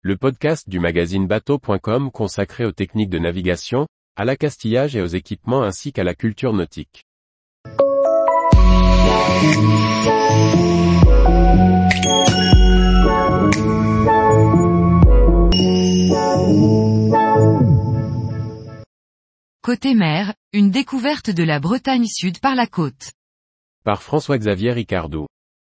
le podcast du magazine bateau.com consacré aux techniques de navigation, à l'accastillage et aux équipements ainsi qu'à la culture nautique. Côté mer, une découverte de la Bretagne Sud par la côte. Par François-Xavier Ricardou.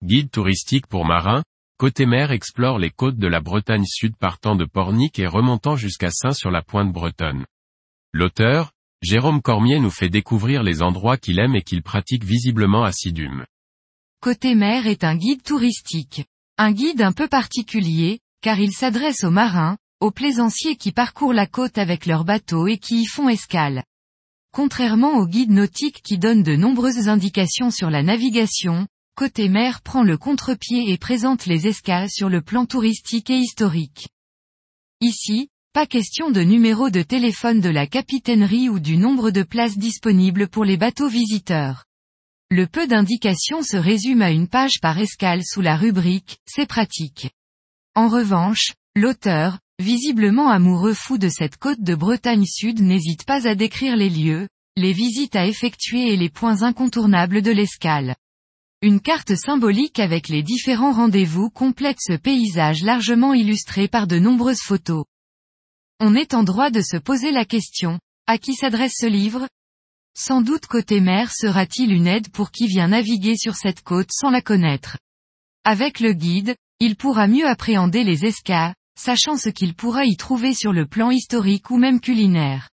Guide touristique pour marins, Côté mer explore les côtes de la Bretagne Sud partant de Pornic et remontant jusqu'à Saint sur la pointe bretonne. L'auteur, Jérôme Cormier nous fait découvrir les endroits qu'il aime et qu'il pratique visiblement assidûment. Côté mer est un guide touristique. Un guide un peu particulier, car il s'adresse aux marins, aux plaisanciers qui parcourent la côte avec leurs bateaux et qui y font escale. Contrairement au guide nautique qui donne de nombreuses indications sur la navigation, Côté mer prend le contre-pied et présente les escales sur le plan touristique et historique. Ici, pas question de numéro de téléphone de la capitainerie ou du nombre de places disponibles pour les bateaux visiteurs. Le peu d'indications se résume à une page par escale sous la rubrique « C'est pratique ». En revanche, l'auteur, visiblement amoureux fou de cette côte de Bretagne Sud n'hésite pas à décrire les lieux, les visites à effectuer et les points incontournables de l'escale. Une carte symbolique avec les différents rendez-vous complète ce paysage largement illustré par de nombreuses photos. On est en droit de se poser la question, à qui s'adresse ce livre? Sans doute côté mer sera-t-il une aide pour qui vient naviguer sur cette côte sans la connaître? Avec le guide, il pourra mieux appréhender les escas, sachant ce qu'il pourra y trouver sur le plan historique ou même culinaire.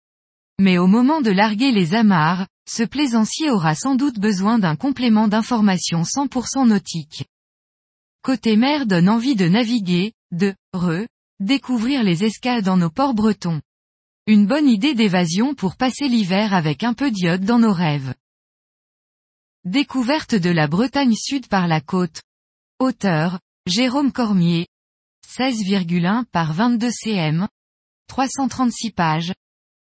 Mais au moment de larguer les amarres, ce plaisancier aura sans doute besoin d'un complément d'information 100% nautique. Côté mer donne envie de naviguer, de, re, découvrir les escales dans nos ports bretons. Une bonne idée d'évasion pour passer l'hiver avec un peu d'iode dans nos rêves. Découverte de la Bretagne Sud par la côte. Auteur, Jérôme Cormier. 16,1 par 22 cm. 336 pages.